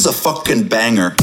is a fucking banger.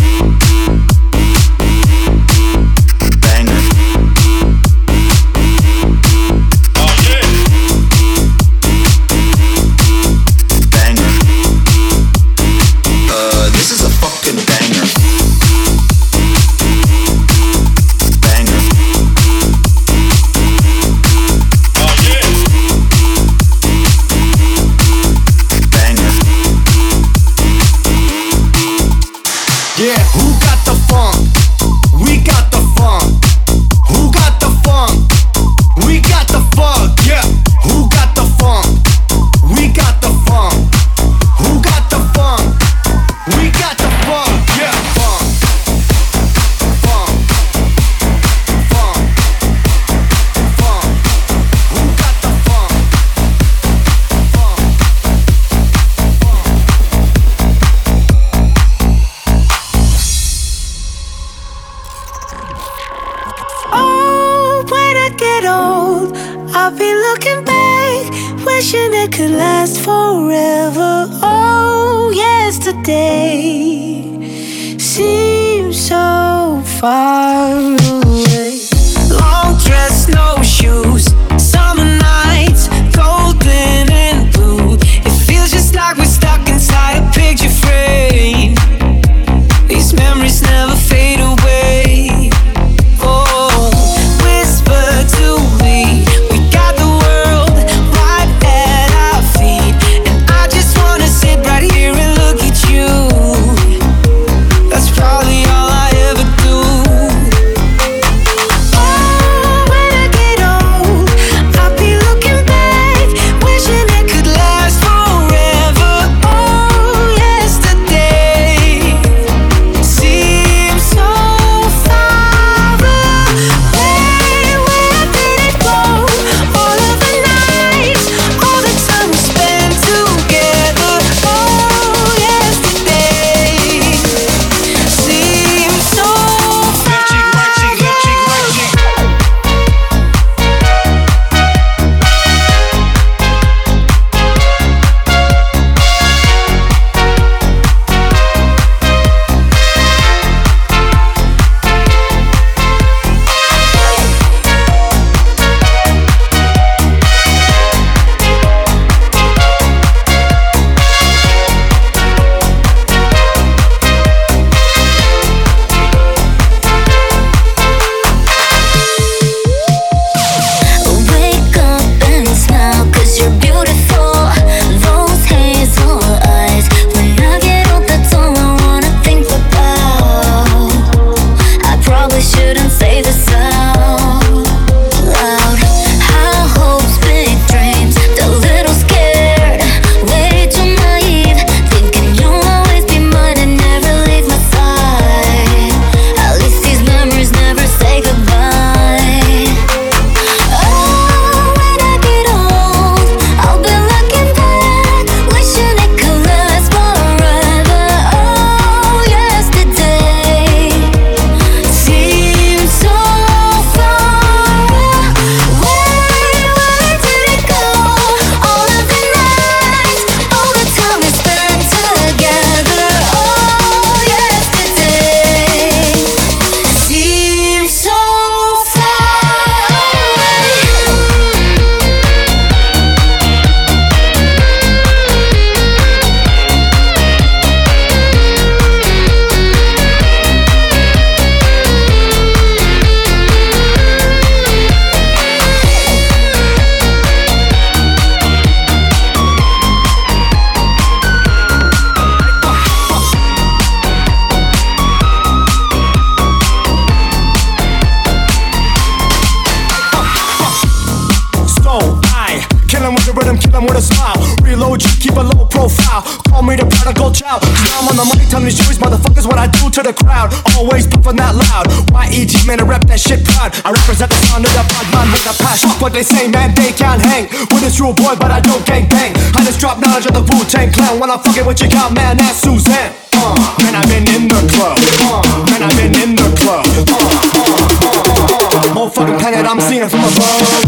always puffin' that loud. Y.E.T. man, I rap that shit proud. I represent the sound of the bad man with a passion. What they say, man, they can't hang. With a true boy, but I don't gang bang. I just drop knowledge of the Wu Tang Clan. When I fuckin' with you, got man, that's Suzanne. Uh, man, I've been in the club. Uh, man, I've been in the club. Uh, uh, uh, uh, uh, uh. Motherfucking planet, I'm seeing from above.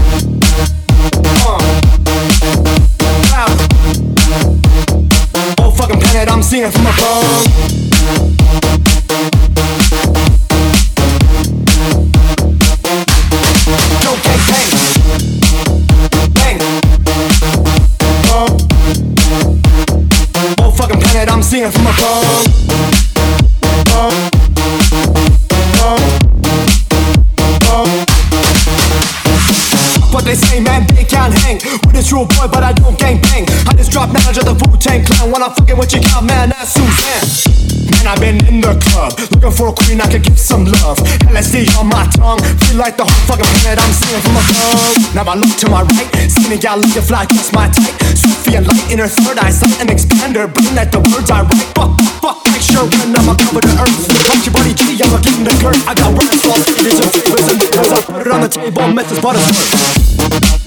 Boy, but I don't gang bang. I just drop knowledge of the Wu Tang Clan when I'm fucking with your cow man, that's Suzanne. Man, I've been in the club looking for a queen I could give some love. LSD on my tongue, feel like the whole fucking planet I'm singing from above. Now I look to my right, skinny gal looking fly, just my type. Sophie and light in her third eyesight, an expander, brain like the words I write. Fuck, fuck, make sure when I'm a cover the earth. Watch your body G, I'm getting the girth. I got words for all stages and favors and because I put it on the table, Mrs. Buttersworth. Put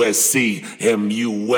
O U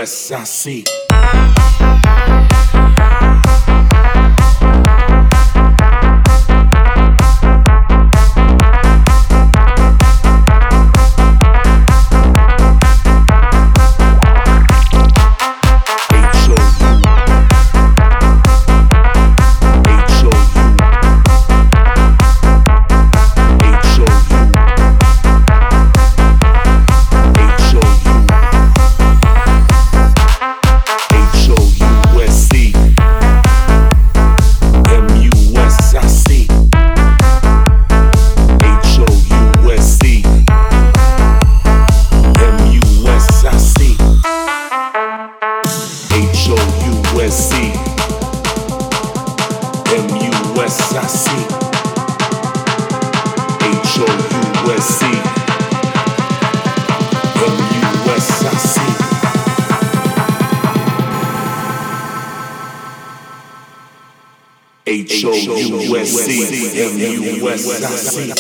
U